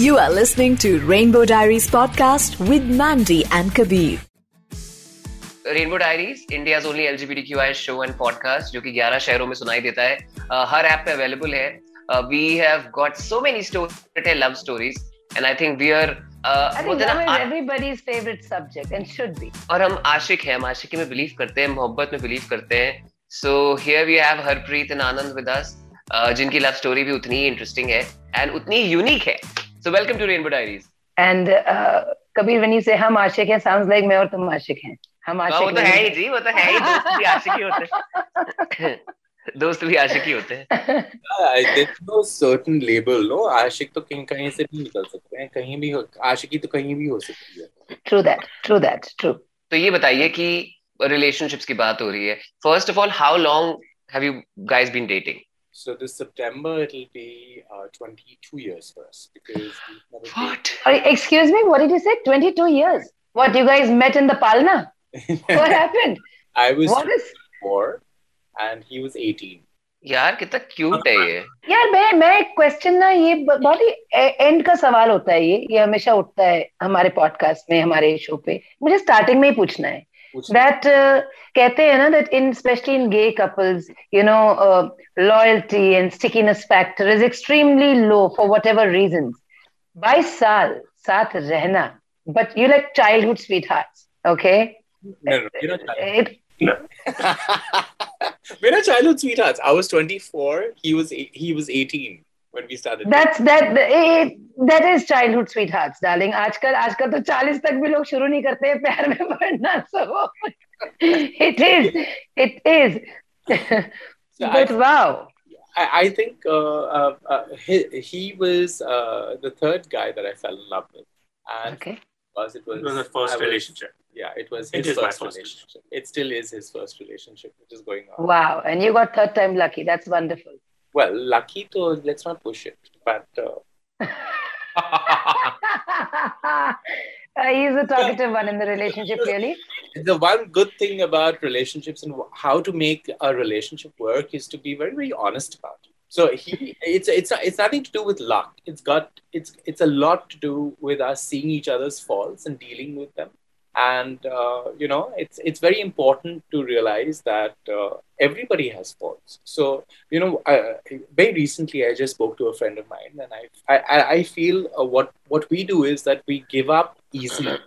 You are listening to Rainbow Diaries podcast with Mandy and Kabir. Rainbow Diaries India's only LGBTQI show and podcast जो कि 11 शहरों में सुनाई देता है uh, हर ऐप पे अवेलेबल है we have got so many story love stories and I think we are I think love is everybody's favorite subject and should be. और हम आशिक हैं हम आशिकी में बिलीव करते हैं मोहब्बत में बिलीव करते हैं so here we have Harpreet and Anand with us जिनकी लव स्टोरी भी उतनी ही इंटरेस्टिंग है एंड उतनी यूनिक है so welcome to Rainbow Diaries And uh, Kabir, when you say हम आशिक हैं, sounds like मैं और तुम आशिक हैं. हम हाँ, आशिक वो तो है ही जी वो तो है ही दोस्त भी आशिकी होते हैं दोस्त भी आशिकी होते हैं I, there's no certain label, no? आशिक तो कहीं कहीं से भी निकल सकते हैं कहीं भी हो आशिकी तो कहीं भी हो सकती है True that. True that. True. तो ये बताइए कि रिलेशनशिप्स की बात हो रही है first of all how long have you guys been dating So this September it'll be uh, 22 years for us because we've never been- what Oh, excuse me, what did you say? 22 years. What, you guys met in the Palna? What happened? I was What is... four and he was 18. यार कितना cute है ये यार मैं मैं एक question ना ये ब- बहुत ही एंड का सवाल होता है ये ये हमेशा उठता है हमारे पॉडकास्ट में हमारे शो पे मुझे स्टार्टिंग में ही पूछना है Which- that uh, कहते हैं ना that in especially in gay couples you know uh, loyalty and stickiness factor is extremely low for whatever reasons 22 साल साथ रहना but you like childhood sweethearts okay No, no, you're not child. it, We're not childhood sweethearts. I was 24. He was eight- he was 18 when we started. that's that it, that is childhood sweethearts darling आजकल आजकल तो 40 तक भी लोग शुरू नहीं करते हैं प्यार में पड़ना so it is it is So I- but wow I, I think uh, uh, uh, he, he was uh, the third guy that I fell in love with, and okay because it was It was the I first was- relationship. Yeah, it was It his is my first first relationship. It still is his first relationship, which is going on. wow and you got third time lucky that's wonderful Well, lucky to let's not push it, but uh, Uh, he's a talkative one in the relationship, really. the one good thing about relationships and how to make a relationship work is to be very very honest about it. So he, it's it's it's nothing to do with luck. It's got it's it's a lot to do with us seeing each other's faults and dealing with them. And uh, you know, it's it's very important to realize that uh, everybody has faults. So you know, uh, very recently I just spoke to a friend of mine, and I I, I- I feel uh, what what we do is that we give up easily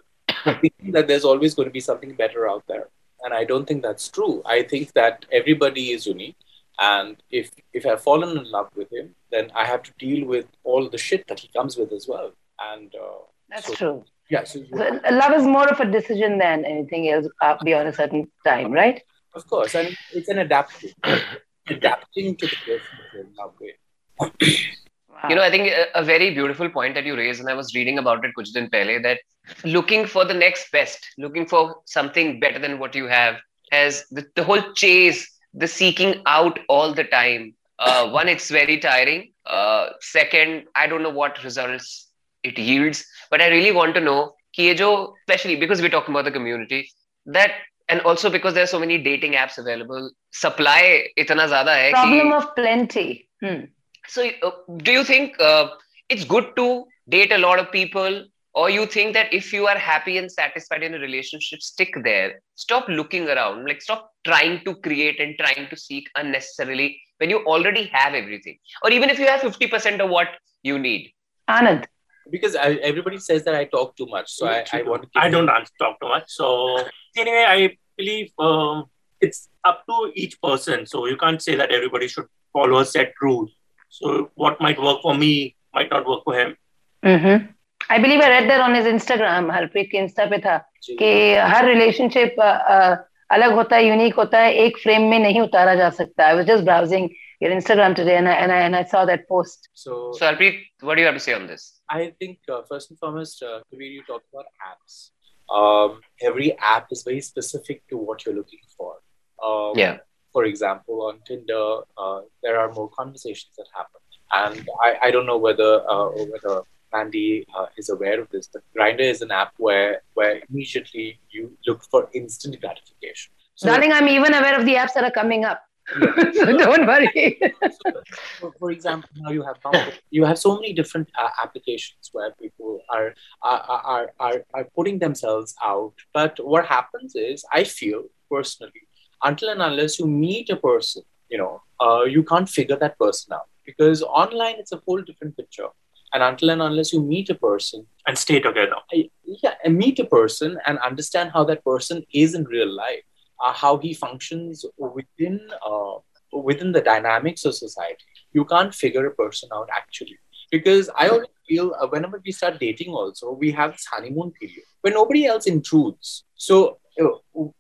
thinking that there's always going to be something better out there. And I don't think that's true. I think that everybody is unique. And if if I've fallen in love with him, then I have to deal with all the shit that he comes with as well. And uh, That's so, true. Yeah, so So, love is more of a decision than anything else uh, beyond a certain time, right? of course, and it's an adapting, adapting to the person that you're in love with. Wow. You know, I think a, a very beautiful point that you raised, and I was reading about it kuch din pehle, that looking for the next best, looking for something better than what you have, has the, the whole chase, the seeking out all the time. Uh, one, it's very tiring. Uh, second, I don't know what results it yields. But I really want to know, Kiejo, especially because we're talking about the community, that and also because there are so many dating apps available, supply itana zyada hai. Problem ki, of plenty. Hmm. So, uh, do you think uh, it's good to date a lot of people? Or you think that if you are happy and satisfied in a relationship, stick there. Stop looking around. Like, stop trying to create and trying to seek unnecessarily when you already have everything. Or even if you have 50% of what you need. Anand, Because I, everybody says that I talk too much. So I, I want to give I you- don't answer, talk too much. So anyway, I believe um, it's up to each person. So you can't say that everybody should follow a set rule. So what might work for me might not work for him. Mm-hmm. I believe I read that on his Instagram. Harpreet के insta पे था कि हर relationship अलग होता है unique होता है एक फ्रेम में नहीं उतारा जा सकता I was just browsing your Instagram today and I, and I and I saw that post. So, So, Harpreet, what do you have to say on this? I think uh, first and foremost, uh, Kabir, you talked about apps. Um, every app is very specific to what you're looking for. Um, Yeah. For example, on Tinder, uh, there are more conversations that happen, and I, I don't know whether uh, whether Mandy uh, is aware of this, but Grindr is an app where where immediately you look for instant gratification. So Darling, I'm even aware of the apps that are coming up. So don't worry. for, for example, now you have Bumble. you have so many different uh, applications where people are, are are are are putting themselves out. But what happens is, I feel personally, until and unless you meet a person, you know, uh, you can't figure that person out because online it's a whole different picture. And until and unless you meet a person and stay together. I, yeah, and meet a person and understand how that person is in real life, uh, how he functions within uh, within the dynamics of society. You can't figure a person out actually, because I always feel uh, whenever we start dating, also we have this honeymoon period where nobody else intrudes. So uh,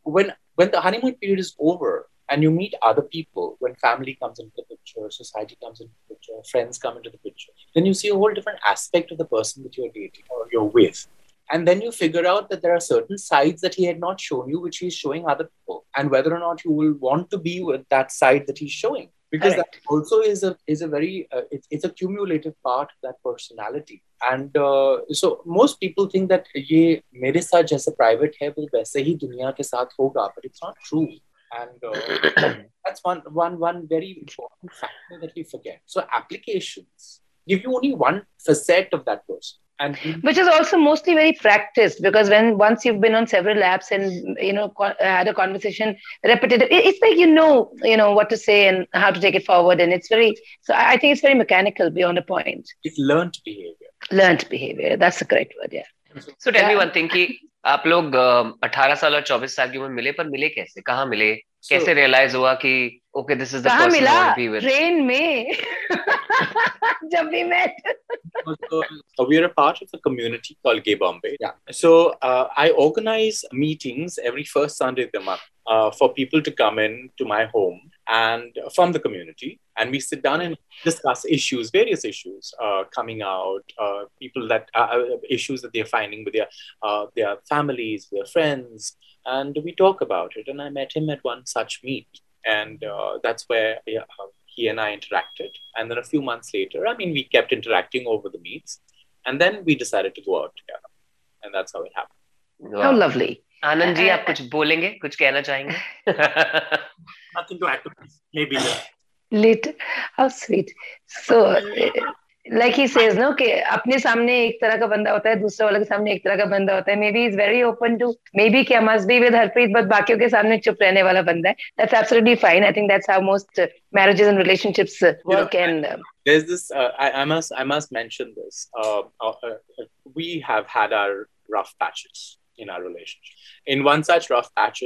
when when the honeymoon period is over, and you meet other people when family comes into the picture, society comes into the picture, friends come into the picture, then you see a whole different aspect of the person that you're dating or you're with. And then you figure out that there are certain sides that he had not shown you, which he's showing other people, and whether or not you will want to be with that side that he's showing. Because Correct. that also is a is a very uh, it's, it's a cumulative part of that personality. And uh, so most people think that ये मेरे साथ जैसे private है वो वैसे ही दुनिया के साथ होगा, but it's not true and uh, that's one one one very important factor that we forget so applications give you only one facet of that person and you- which is also mostly very practiced because when once you've been on several apps and you know co- had a conversation repetitive it- it's like you know you know what to say and how to take it forward and it's very so i I think it's very mechanical beyond a point it's learned behavior learned behavior that's the correct word yeah So tell me Yeah. one thing कि आप लोग अठारह साल और चौबीस साल की उम्र मिले पर मिले कैसे कहाँ मिले कैसे रियलाइज हुआ कि ओके दिस इज द कहाँ पर्सन मिला आई बी विद ट्रेन में जब भी met So, uh, we are a part of a community called Gay Bombay. Yeah. So uh, I organize meetings every first Sunday of the month uh, for people to come in to my home and from the community, and we sit down and discuss issues, various issues uh, coming out, uh, people that uh, uh, issues that they're finding with their uh, their families, their friends, and we talk about it. And I met him at one such meet, and uh, that's where yeah, uh, he and I interacted. And then a few months later, I mean, we kept interacting over the meets. And then we decided to go out together. And that's how it happened. how lovely Anand ji आप कुछ बोलेंगे कुछ कहना चाहेंगे Nothing to add to this. Maybe. yeah. lit how sweet so like he says no कि अपने सामने एक तरह का बंदा होता है दूसरे वाले के सामने एक तरह का बंदा होता है maybe is very open to maybe क्या must be with Harpreet but बाकियों के सामने चुप रहने वाला बंदा है that's absolutely fine I think that's how most marriages and relationships work and there is this I I must I must mention this we have had our rough patches in our relationship in one such rough patch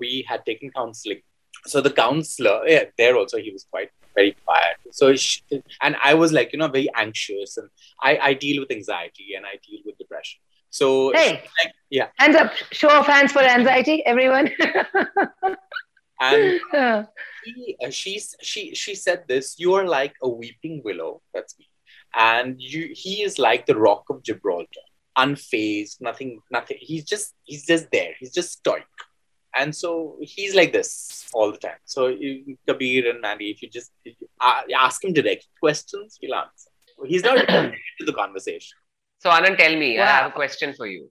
we had taken counselling So the counselor, yeah, there also he was quite very quiet. So she, and I was like, you know, very anxious, and I, I deal with anxiety and I deal with depression. So Hey. she, like, yeah, hands up show of hands for anxiety everyone and Uh, she, uh, she she she said this you are like a weeping willow that's me and you he is like the rock of gibraltar unfazed nothing nothing he's just he's just there he's just stoic and so he's like this all the time. So kabir and Mandy if you just if uh, you ask him direct questions he'll answer. He's not into the conversation. So anand tell me wow. i have a question for you.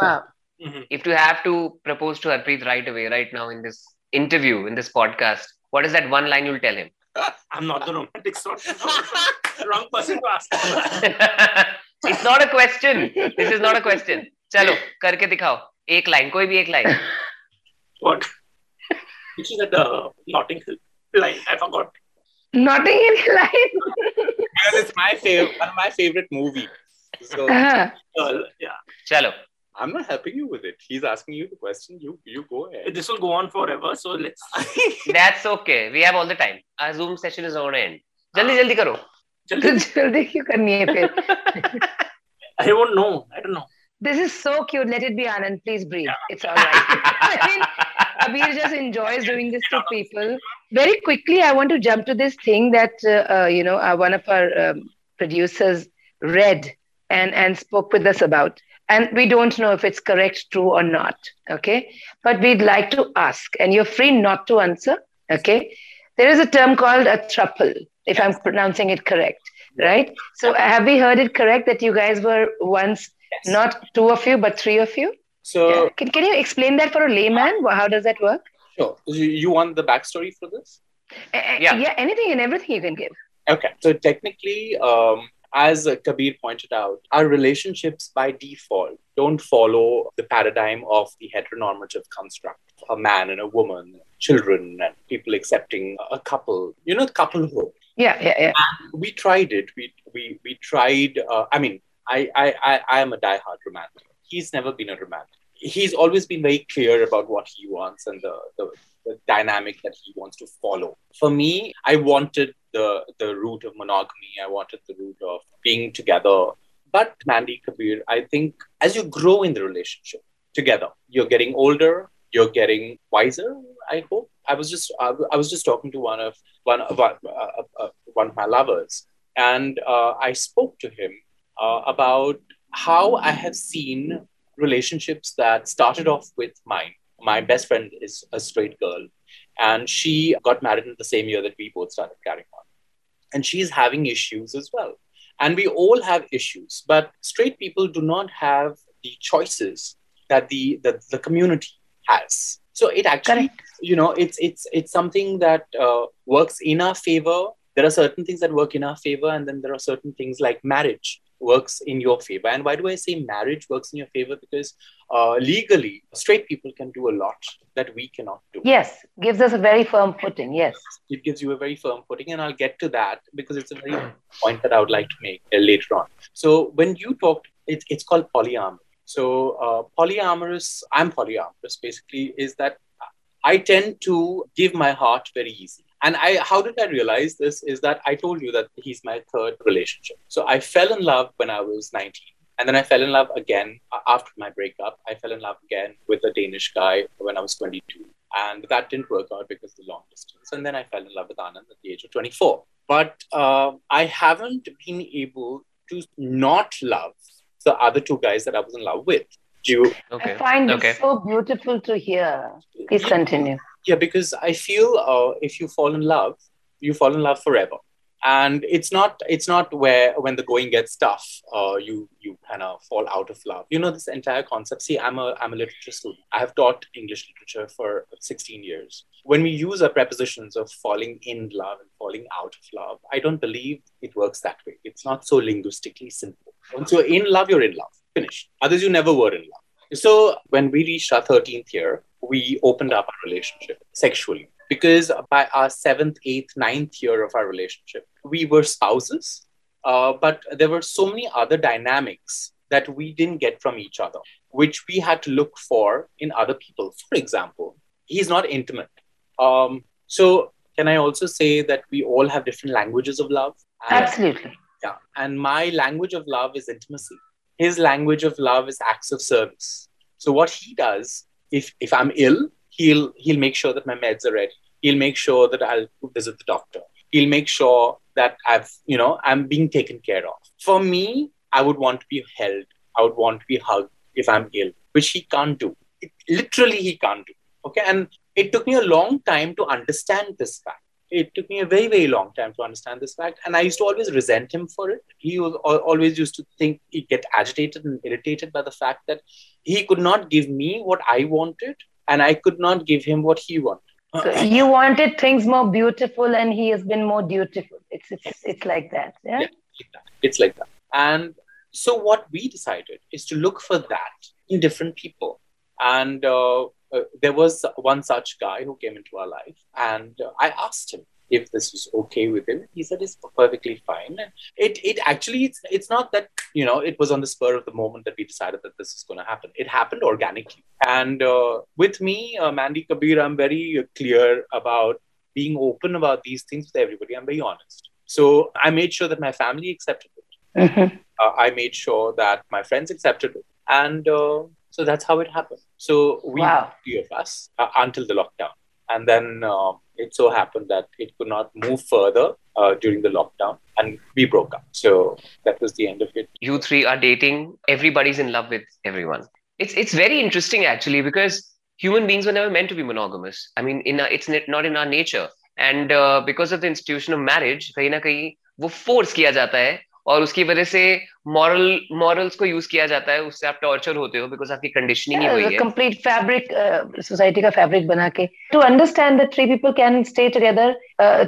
Wow. Mm-hmm. if you have to propose to harpreet right away right now in this interview in this podcast what is that one line you'll tell him? I'm not the romantic sort. Wrong person to ask. It's not a question. This is not a question. चलो करके दिखाओ एक line कोई भी एक line What? Which is at the Notting Hill line. I forgot. Notting Hill line because it's my favorite one of my favorite movies so uh-huh. Uh, yeah. चलो i'm not helping you with it he's asking you the question you you go ahead This will go on forever. So let's. that's okay we have all the time our zoom session is on end जल्दी जल्दी करो तो जल्दी क्यों करनी है फिर I won't know. I don't know. This is so cute. Let it be Anand. Please breathe. It's all right. I mean, Kabir just enjoys doing this to people. Very quickly, I want to jump to this thing that uh, uh, you know uh, one of our um, producers read and and spoke with us about, and we don't know if it's correct, true, or not. Okay, but we'd like to ask, and you're free not to answer. Okay, there is a term called a thruple, if I'm pronouncing it correct, right? So have we heard it correct that you guys were once Yes. not two of you, but three of you? So Can, can you explain that for a layman? How does that work? Sure. You, you want the backstory for this? Uh, Yeah. yeah, anything and everything you can give. Okay. So technically, um, as uh, Kabir pointed out, our relationships by default don't follow the paradigm of the heteronormative construct a man and a woman, children, and people accepting a couple, you know, couplehood. Yeah, yeah, yeah. We tried it. We, we, we tried, uh, I mean, I, I, I, I am a diehard romantic. He's never been a romantic. He's always been very clear about what he wants and the, the, the dynamic that he wants to follow. For me, I wanted the the route of monogamy. I wanted the route of being together. But Mandy Kabir, I think as you grow in the relationship together, you're getting older, you're getting wiser. I hope. I was just I, I was just talking to one of one of uh, uh, uh, one of my lovers, and uh, I spoke to him uh, about how I have seen relationships that started off with mine. My best friend is a straight girl, and she got married in the same year that we both started carrying on. And she's having issues as well. And we all have issues, but straight people do not have the choices that the, that the community has. So it actually, Correct. you know, it's it's it's something that uh, works in our favor. There are certain things that work in our favor, and then there are certain things like marriage works in your favor. And why do I say marriage works in your favor? Because uh, legally, straight people can do a lot that we cannot do. Yes, gives us a very firm footing. Yes. It gives you a very firm footing, and I'll get to that because it's a very point that I would like to make uh, later on. So when you talked, it, it's called polyamory. So uh, polyamorous, I'm polyamorous. Basically, is that I tend to give my heart very easy. And I, how did I realize this? Is that I told you that he's my third relationship. So I fell in love when I was 19. And then I fell in love again after my breakup. I fell in love again with a Danish guy when I was 22. And that didn't work out because of the long distance. And then I fell in love with Anand at the age of 24. But uh, I haven't been able to not love the other two guys that I was in love with. Do you, Okay. I find okay. it so beautiful to hear. Please continue. Yeah because i feel uh, if you fall in love you fall in love forever. And it's not it's not where when the going gets tough uh, you you kind of fall out of love. You know this entire concept? See i'm a i'm a literature student. I have taught english literature for 16 years. When we use our prepositions of falling in love and falling out of love i don't believe it works that way. It's not so linguistically simple. Once you're in love you're in love. Finished. Others you never were in love so when we reached our 13th year, we opened up our relationship sexually because by our seventh, eighth, ninth year of our relationship, we were spouses, uh, but there were so many other dynamics that we didn't get from each other, which we had to look for in other people. For example, he's not intimate. Um, so can I also say that we all have different languages of love? And- Absolutely. yeah. And my language of love is intimacy. His language of love is acts of service. So what he does, if if I'm ill, he'll he'll make sure that my meds are ready. He'll make sure that I'll visit the doctor. He'll make sure that I've, you know, I'm being taken care of. For me, I would want to be held. I would want to be hugged if I'm ill, which he can't do. It, literally, he can't do. Okay. And it took me a long time to understand this fact it took me a very very long time to understand this fact and i used to always resent him for it he was always used to think he'd get agitated and irritated by the fact that he could not give me what i wanted and i could not give him what he wanted So you wanted things more beautiful, and he has been more dutiful. It's it's it's like that. Yeah. Yeah. It's like that. And so what we decided is to look for that in different people. And uh, uh, there was one such guy who came into our life, and uh, I asked him if this was okay with him. He said it's perfectly fine. And it it actually it's it's not that you know it was on the spur of the moment that we decided that this is going to happen. It happened organically. And uh, with me, uh, Mandy Kabir, I'm very clear about being open about these things with everybody. I'm very honest. So I made sure that my family accepted it. Mhm. Uh, I made sure that my friends accepted it. And uh, so that's how it happened. So we, Wow. three of us, uh, until the lockdown. And then uh, it so happened that it could not move further uh, during the lockdown and we broke up. So that was the end of it. you three are dating everybody's in love with everyone it's it's very interesting actually because human beings were never meant to be monogamous i mean in our, it's net- not in our nature and uh, because of the institution of marriage कहीं ना कहीं वो force किया जाता है और उसकी वजह से मॉरल मॉरल्स को यूज़ किया जाता है उससे आप टॉर्चर होते हो बिकॉज़ आपकी कंडीशनिंग ही हुई है। कंप्लीट फैब्रिक सोसाइटी का फैब्रिक बना के। To understand that three people can stay together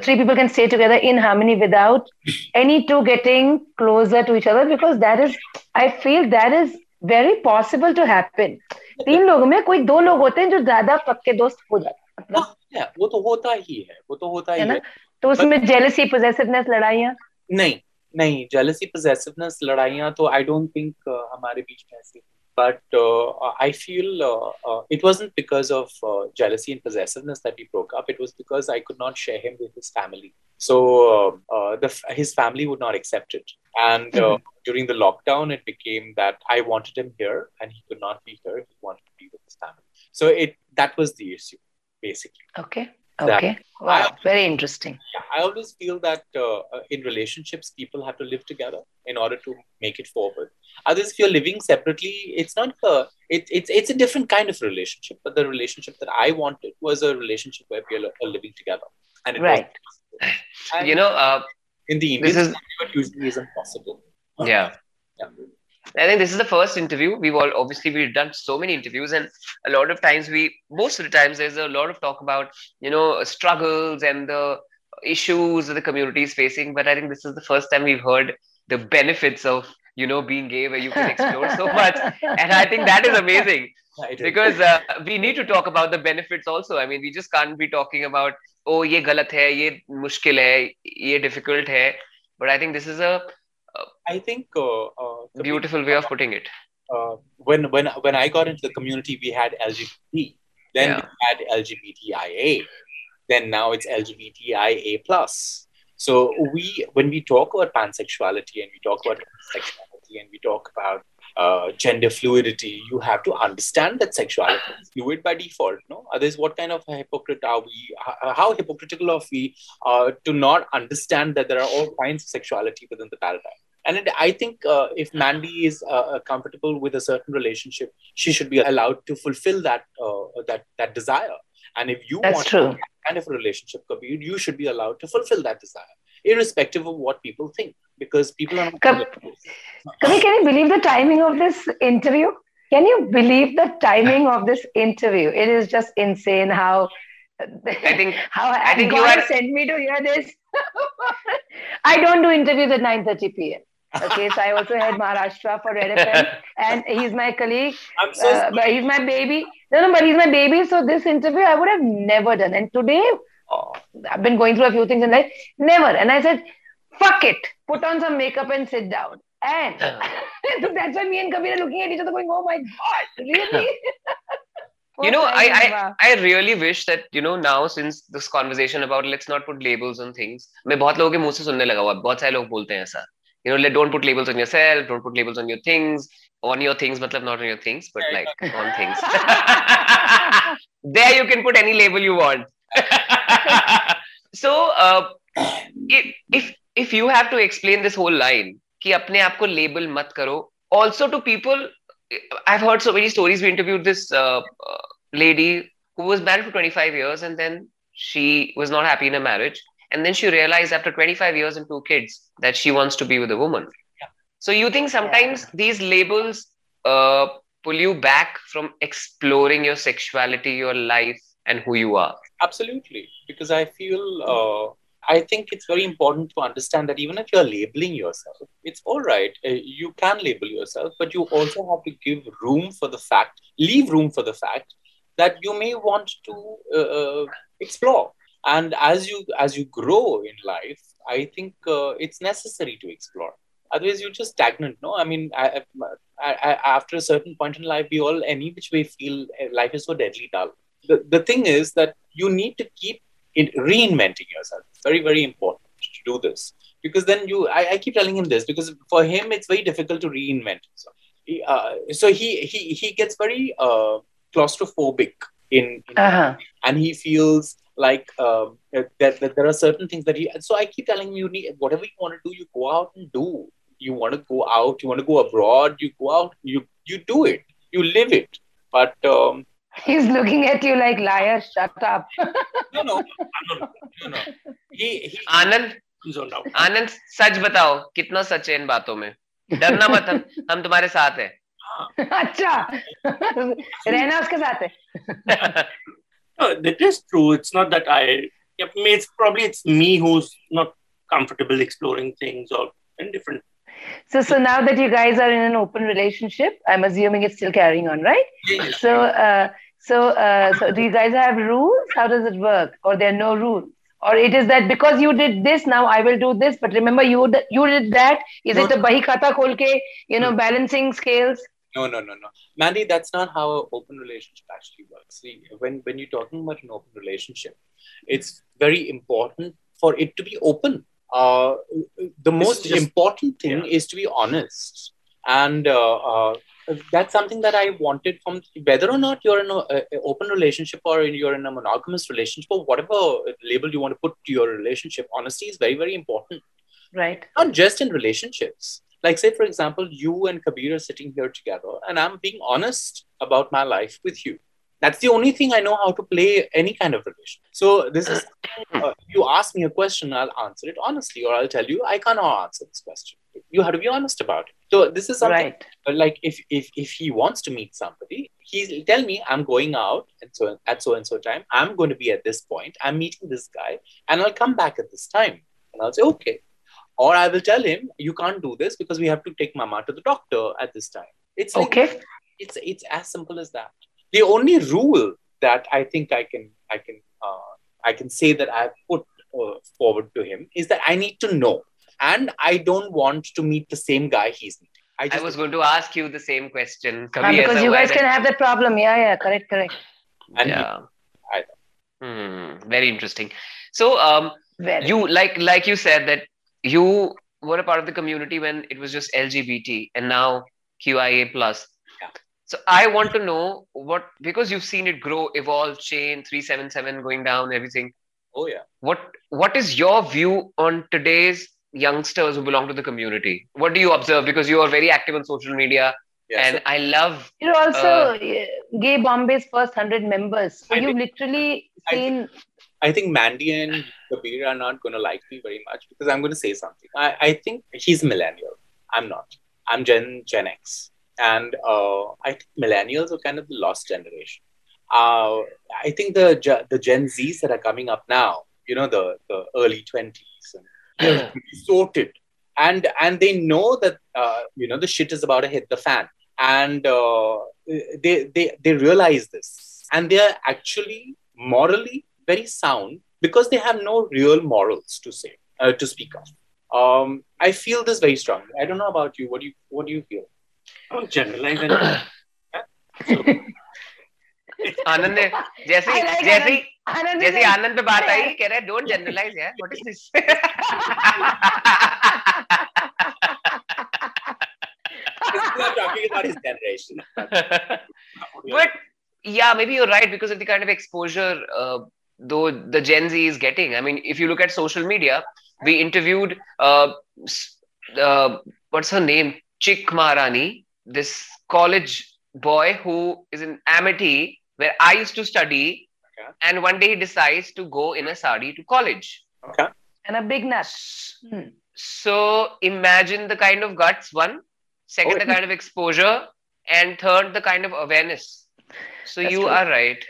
three people can stay together in harmony without any two getting closer to each other because that is I feel that is very possible to happen तीन लोगों में कोई दो लोग होते हैं जो ज़्यादा पक्के दोस्त हो जाते हैं मतलब। हाँ, वो तो होता ही है वो तो होता ही है ना? तो उसमें जेलसी पोजेसिवनेस लड़ाइयाँ? नहीं नहीं jealousy possessiveness लड़ाइयाँ तो I don't think uh, हमारे बीच में ऐसी but uh, I feel uh, uh, it wasn't because of uh, jealousy and possessiveness that we broke up. It was because I could not share him with his family. So uh, uh, the, his family would not accept it. And uh, during the lockdown, it became that I wanted him here, and he could not be here. He wanted to be with his family. So it that was the issue, basically. Okay. That- Okay. Wow. Very interesting. Yeah, I always feel that uh, uh, in relationships, people have to live together in order to make it forward. Others, if you're living separately, it's not a, it, it's it's a different kind of relationship. But the relationship that I wanted was a relationship where we are living together, and it Right. and you know uh, in the this Indian is- scenario, it usually isn't possible. yeah Yeah. I think this is the first interview. We've all obviously we've done so many interviews, and a lot of times we most of the times there's a lot of talk about you know struggles and the issues that the community is facing. But I think this is the first time we've heard the benefits of you know being gay, where you can explore so much, and I think that is amazing because uh, we need to talk about the benefits also. I mean, we just can't be talking about oh ye galat hai, ye mushkil hai, ye difficult hai. But I think this is a I think uh, uh, beautiful way of putting it. uh, when when when I got into the community, we had LGBT, then Yeah. we had LGBTIA, then now it's LGBTIA plus. So we when we talk about pansexuality and we talk about sexuality and we talk about uh, gender fluidity, you have to understand that sexuality is fluid by default. No, otherwise, what kind of a hypocrite are we? How, how hypocritical are we uh, to not understand that there are all kinds of sexuality within the paradigm? And it, I think uh, if Mandy is uh, comfortable with a certain relationship, she should be allowed to fulfill that uh, that that desire. And if you That's want true. that kind of a relationship, Kabir, you should be allowed to fulfill that desire, irrespective of what people think, because people are not. Kab- Kavi, can you believe the timing of this interview? Can you believe the timing of this interview? It is just insane how. I think how I think God you has are- sent me to hear this. I don't do interviews at 9:30 p.m. Okay, so I also had Maharashtra for Red FM, and he's my colleague. I'm so Uh, but he's my baby. No, no, but he's my baby. So this interview I would have never done. And today Oh, I've been going through a few things in life. Never. And I said, fuck it. Put on some makeup and sit down. And so that's why me and Kabir are looking at each other going, oh my God, really? you know I, I Wow. I really wish that you know now since this conversation about let's not put labels on things मैं बहुत लोगों के मुंह से सुनने लगा हुआ बहुत सारे लोग बोलते हैं ऐसा you know let don't put labels on yourself don't put labels on your things on your things मतलब not on your things but like on things there you can put any label you want so uh, if if if you have to explain this whole line कि अपने आप को label मत करो also to people I've heard so many stories. We interviewed this uh, uh, lady who was married for 25 years and then she was not happy in her marriage. And then she realized after 25 years and two kids that she wants to be with a woman. So you think sometimes these labels uh, pull you back from exploring your sexuality, your life, and who you are? absolutely. Because I feel, uh, I think it's very important to understand that even if you're labeling yourself, it's all right. Uh, you can label yourself, but you also have to give room for the fact, leave room for the fact that you may want to uh, uh, explore. And as you as you grow in life, I think uh, it's necessary to explore. Otherwise, you're just stagnant. No, I mean, I, I, I, after a certain point in life, we all any which way feel uh, life is so deadly dull. The, the thing is that you need to keep in reinventing yourself. It's very, very important to do this because then you. I, I keep telling him this because for him it's very difficult to reinvent himself. He, uh, so he he he gets very uh, claustrophobic in, in Uh-huh. and he feels like um, that, that there are certain things that he. So I keep telling you need whatever you want to do, you go out and do. You want to go out, you want to go abroad, you go out, you you do it, you live it. But um, He's looking at you like liar, shut up. no, no, no, no, no. He, he Anand, zoned out. Anand सच बताओ कितना सच है इन बातों में डरना मत हम हम तुम्हारे साथ हैं अच्छा रहना उसके साथ है That is true. It's not that I. I mean, it's probably it's me who's not comfortable exploring things or in different. So, so now that you guys are in an open relationship, I'm assuming it's still carrying on, right? So, uh, so, uh, so do you guys have rules? How does it work, or there are no rules? Or it is that because you did this, now I will do this. But remember, you you did that. Is No, it a bahi khata khol ke, you know, balancing scales? No, no, no, no. Mandy, that's not how an open relationship actually works. See, when, when you're talking about an open relationship, it's very important for it to be open. Uh, the most just- important thing yeah. is to be honest. And uh, uh, that's something that I wanted from whether or not you're in an open relationship or you're in a monogamous relationship or whatever label you want to put to your relationship, honesty is very, very important Right. not just in relationships. Like, say, for example, you and Kabir are sitting here together, and I'm being honest about my life with you. That's the only thing I know how to play any kind of relation. So, this is, uh, you ask me a question, I'll answer it honestly, or I'll tell you, I cannot answer this question. You have to be honest about it. So, this is something Right. uh, like if, if if he wants to meet somebody, he'll tell me, I'm going out and so at so and so time, I'm going to be at this point, I'm meeting this guy, and I'll come back at this time. And I'll say, okay. Or I will tell him, you can't do this because we have to take mama to the doctor at this time. It's like, okay. It's it's as simple as that. The only rule that I think I can I can uh, I can say that I've put uh, forward to him is that I need to know, and I don't want to meet the same guy he's meeting. I, I was going to ask you the same question. Ah, because you guys can have that problem. Yeah, yeah, correct, correct. And yeah. Hmm, very interesting. So, um, very. you like like you said that you were a part of the community when it was just LGBT and now QIA plus. Yeah. So I want to know what because you've seen it grow, evolve, change, three seven seven going down, everything. oh yeah. What what is your view on today's youngsters who belong to the community? What do you observe? Because you are very active on social media, Yeah, and so- I love. You're also Uh, Gay Bombay's first hundred members. So I you've think- literally seen. I think Mandy and Kabir are not going to like me very much because I'm going to say something. I, I think he's millennial. I'm not. I'm Gen Gen X, and uh, I think millennials are kind of the lost generation. Uh, I think the the Gen Zs that are coming up now, you know, the the early twenties, and sorted, and and they know that uh, you know the shit is about to hit the fan, and uh, they they they realize this, and they are actually morally very sound because they have no real morals to say uh, to speak of. Um, I feel this very strongly. I don't know about you. What do you what do you feel? Don't generalize anything. आनंद ने जैसे I like जैसे Anand. Anand is जैसे like- आनंद पे बात आई कह रहा है don't generalise यार what is this He's not talking about his generation. but yeah maybe you're right because of the kind of exposure uh, though the gen z is getting i mean if you look at social media we interviewed uh, uh, what's her name chick maharani this college boy who is in amity where i used to study Okay. and one day he decides to go in a sari to college Okay. and a big nut. Hmm. so imagine the kind of guts one second Oh, the kind of exposure and third the kind of awareness so That's you true. are right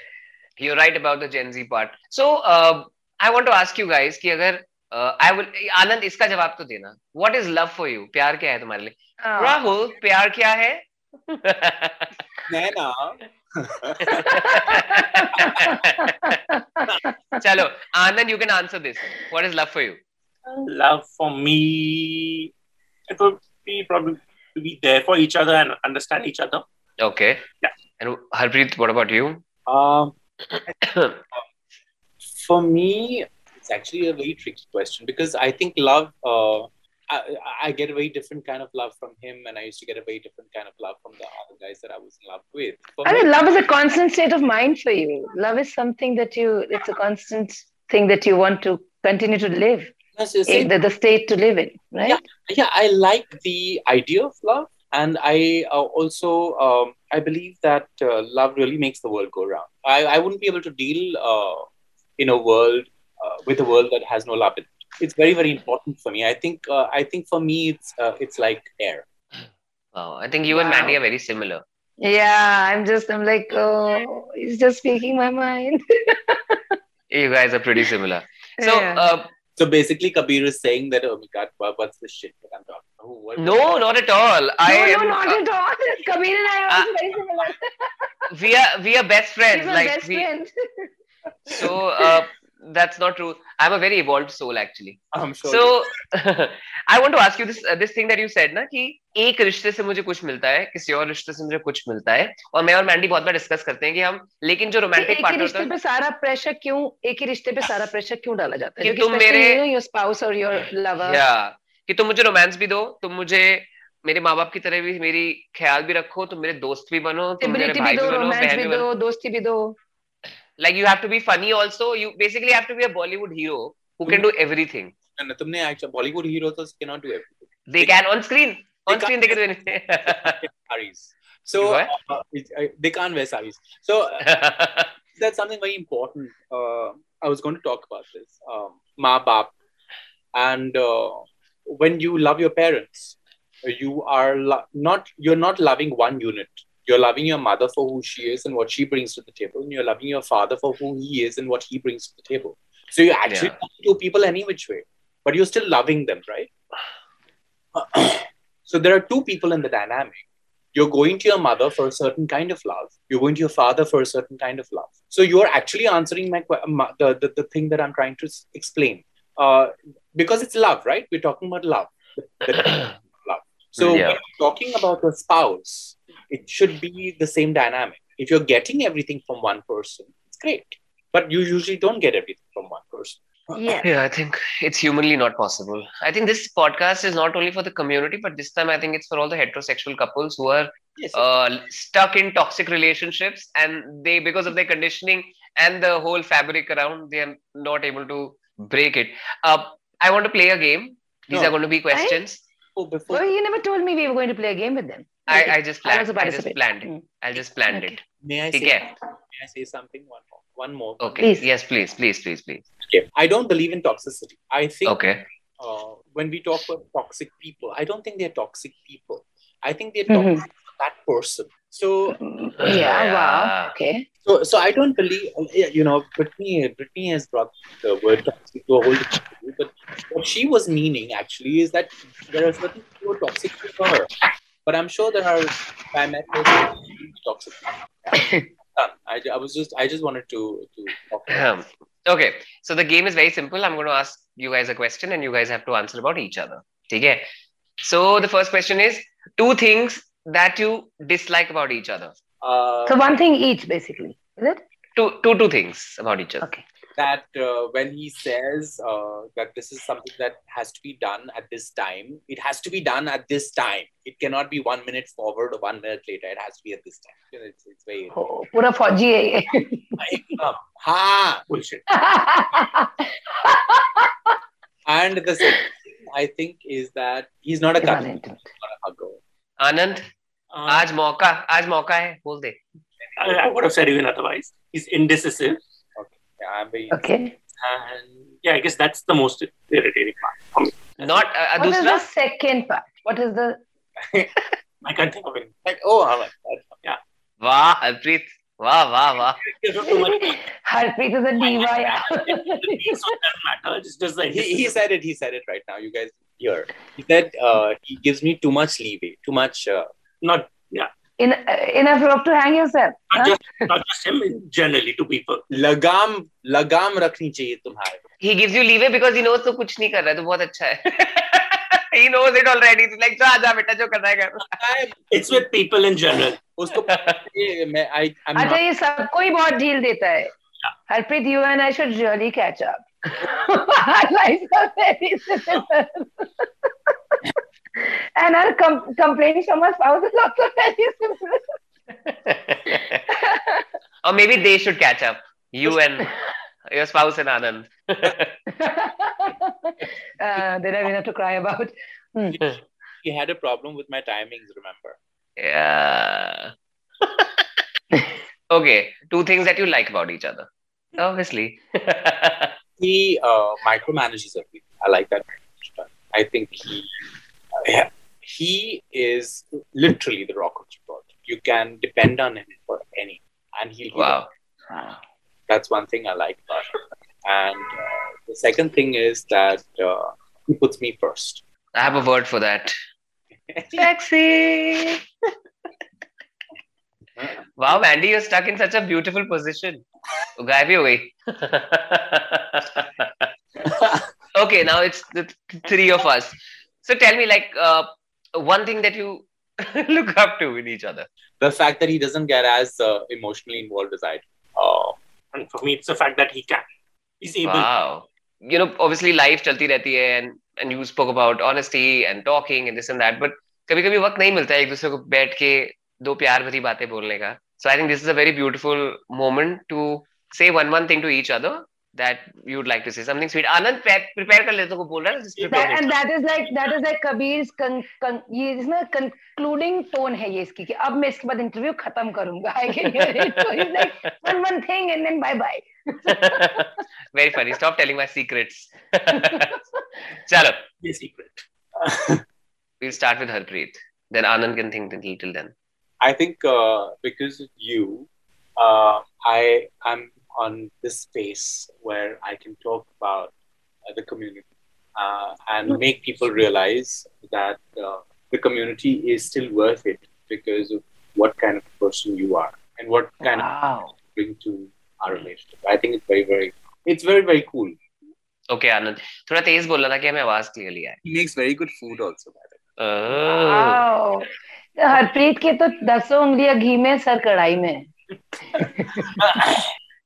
you're right about the gen z part so uh, i want to ask you guys कि अगर uh, I will आनंद इसका जवाब तो देना what is love for you प्यार क्या है तुम्हारे लिए Ah. राहुल प्यार क्या है Naina. चलो आनंद you can answer this what is love for you Love for me, it would be probably to be there for each other and understand each other. okay Yeah. and Harpreet what about you Um, for me, it's actually a very tricky question because I think love. Uh, I, I get a very different kind of love from him, and I used to get a very different kind of love from the other guys that I was in love with. For I me- mean, love is a constant state of mind for you. Love is something that you, it's a constant thing that you want to continue to live, eh, the, the state to live in, right? Yeah. yeah i like the idea of love and i uh, also um, i believe that uh, love really makes the world go round i, I wouldn't be able to deal uh, in a world uh, with a world that has no love in it it's very very important for me. I think uh, I think for me it's uh, it's like air. Wow, I think you and Wow. Mandy are very similar. Yeah, I'm just, I'm like, oh, he's just speaking my mind. You guys are pretty similar. So, Yeah. uh, So basically, Kabir is saying that oh my god, what's this shit that I'm talking? Oh, no, not at all. I no, am, no, not uh, at all. Kabir and I are also very similar. we are we are best friends. My like best we, friend. so uh, that's not true. I'm a very evolved soul actually. I'm sure. So I want to ask you this uh, this thing that you said ना कि एक रिश्ते से मुझे कुछ मिलता है किसी और रिश्ते से मुझे कुछ मिलता है और मैं और मैंडी बहुत बार डिस्कस करते हैं कि हम लेकिन जो रोमांटिक ही पार्टनर रिश्ते पे सारा प्रेशर क्यों एक ही रिश्ते पे सारा प्रेशर क्यों डाला जाता है कि क्योंकि तुम मेरे- योर स्पाउस और योर लवर या कि तुम मुझे रोमांस भी दो तुम मुझे मेरे माँ बाप की तरह भी मेरी ख्याल भी रखो तुम मेरे दोस्त भी बनो तुम मेरे भाई भी, भी बनो बहन दो दोस्ती भी दो। Like you have to be funny also you basically have to be a Bollywood hero who can do everything तुमने actually Bollywood heroes can not do everything they can on screen on screen they can uh, when you love your parents, you are lo- not you're not loving one unit. You're loving your mother for who she is and what she brings to the table, and you're loving your father for who he is and what he brings to the table. So you're actually Yeah. two people any which way, but you're still loving them, right? so there are two people in the dynamic you're going to your mother for a certain kind of love you're going to your father for a certain kind of love so you're actually answering my ma- the, the, the thing that i'm trying to s- explain uh, because it's love right? We're talking about love. The- the- love. So Yeah. when you're talking about a spouse it should be the same dynamic. If you're getting everything from one person it's great. But you usually don't get everything from one person. Yeah. Yeah i think it's humanly not possible. I think this podcast is not only for the community but this time i think it's for all the heterosexual couples who are yes. uh, stuck in toxic relationships and they because of their conditioning and the whole fabric around they are not able to break it. Uh, I want to play a game. These no. are going to be questions. I, oh, before. Well, you never told me we were going to play a game with them. I, I just planned. I, I just planned it. Mm. I just planned okay. it. May I, say, may I say something? One more. One more. Okay. Please. Yes, please, please, please, please. Okay. I don't believe in toxicity. I think. Okay. Uh, when we talk about toxic people, I don't think they're toxic people. I think they're mm-hmm. for that person. So mm-hmm. yeah, wow, okay. So so I don't believe uh, you know Britney. Britney has brought the word toxic to a whole, but what she was meaning actually is that there are certain people who are toxic to her. But I'm sure there are. I met her toxic. I, I was just. I just wanted to to. Talk about Um, okay so the game is very simple i'm going to ask you guys a question and you guys have to answer about each other okay so the first question is two things that you dislike about each other uh, so one thing each basically is it two two two things about each other okay that uh, when he says uh, that this is something that has to be done at this time, it has to be done at this time. It cannot be one minute forward or one minute later. It has to be at this time. You know, It's, it's very. oh, पूरा फौजी है ये ha! Bullshit. And the second thing I think is that he's not a He's not cuddler, into it. he's not a hugger. Anand Uh, आज मौका आज मौका है बोल दे I, I would have said even otherwise. He's indecisive. Yeah, I mean, okay. And yeah, I guess that's the most irritating part for me. Not uh, what is the second part? What is the? I can't think of it. Like, oh, how yeah. Wow, Harpreet. Wow, wow, wow. Harpreet is a diva. Yeah. Just like he, he said it. He said it right now. You guys hear? He said uh, he gives me too much leeway, too much. Uh, not yeah In, uh, enough rope to hang yourself not huh? just not just him. Generally, to people. लगाम लगाम रखनी चाहिए तुम्हारे he gives you leeway because he knows तो कुछ नहीं कर रहा है तो बहुत अच्छा है he knows it already He's like जा जा बेटा जो करना है कर It's with people in general. उसको ये मैं I I'm अच्छा not, ये सबको ही बहुत ढील देता है Harpreet you and I should really catch up lives are very similar and our com- complaints from our spouse is also very similar or maybe they should catch up you and your spouse and Anand uh, they have to cry about he had a problem with my timings. Remember? yeah okay two things that you like about each other obviously He uh, micromanages everything. I like that very much. But I think he uh, he is literally the rock of Gibraltar. You can depend on him for any, and he'll. Wow. wow. That's one thing I like about him. And uh, the second thing is that uh, he puts me first. I have a word for that. Sexy. wow, Andy, you're stuck in such a beautiful position. Okay, now it's the three of us. So tell me, like, uh, one thing that you look up to in each other. The fact that he doesn't get as uh, emotionally involved as I do. Uh, And for me, it's the fact that he can. He's able. Wow. You know, obviously life चलती रहती है and and you spoke about honesty and talking and this and that, but कभी कभी वक्त नहीं मिलता है एक दूसरे को बैठ के दो प्यार भरी बातें बोलने का. So I think this is a very beautiful moment to say one one thing to each other that you would like to say something sweet. Anand prepare kar le to ko bol raha hai and that is like that is like kabir's con, con, ye isna concluding tone hai ye iski ki ab main iske baad interview khatam karunga. I can hear it. So he's like one one thing and then bye bye. Very funny. Stop telling my secrets. Chalo. Ye secret. We'll start with harpreet. Then anand can think till, till then. I think uh, because of you uh, i am on this space where I can talk about uh, the community uh, and make people realize that uh, the community is still worth it because of what kind of person you are and what kind of wow bring to our relationship. I think it's very, very, it's very, very cool. Okay, Anand. थोड़ा तेज बोलना था कि हमें आवाज clearly आए. He makes very good food also. By the way. Oh. wow तो हरप्रीत के तो दसों उंगलियां घी में सर कढ़ाई में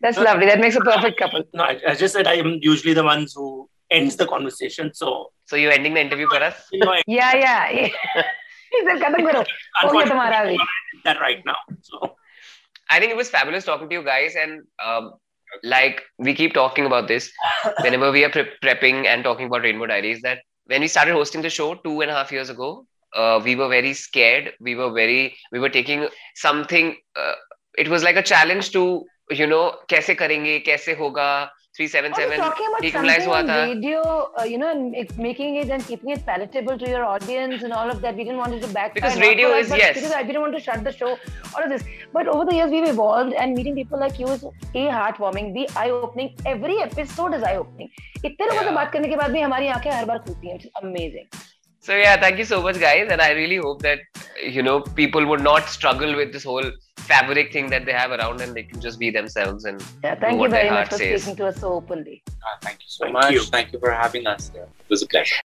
That's no, lovely. That makes a perfect couple. No, I, I just said I am usually the ones who ends the conversation. So, so you're ending the interview for us? Yeah, yeah. yeah. that right now. So, I think it was fabulous talking to you guys, and um, like we keep talking about this whenever we are pre- prepping and talking about Rainbow Diaries. That when we started hosting the show two and a half years ago, uh, we were very scared. We were very we were taking something. Uh, it was like a challenge to you know कैसे करेंगे कैसे होगा? इतने लोगों से बात करने के बाद भी हमारी आँखें हर बार खुलती है. So yeah, thank you so much, guys, and I really hope that you know people would not struggle with this whole fabric thing that they have around, and they can just be themselves and Yeah, do thank you what very much for says. speaking to us so openly. Ah, thank you so Thank much. you. Thank you for having us here. It was a pleasure.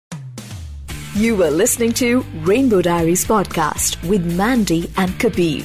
You were listening to Rainbow Diaries podcast with Mandy and Kabir.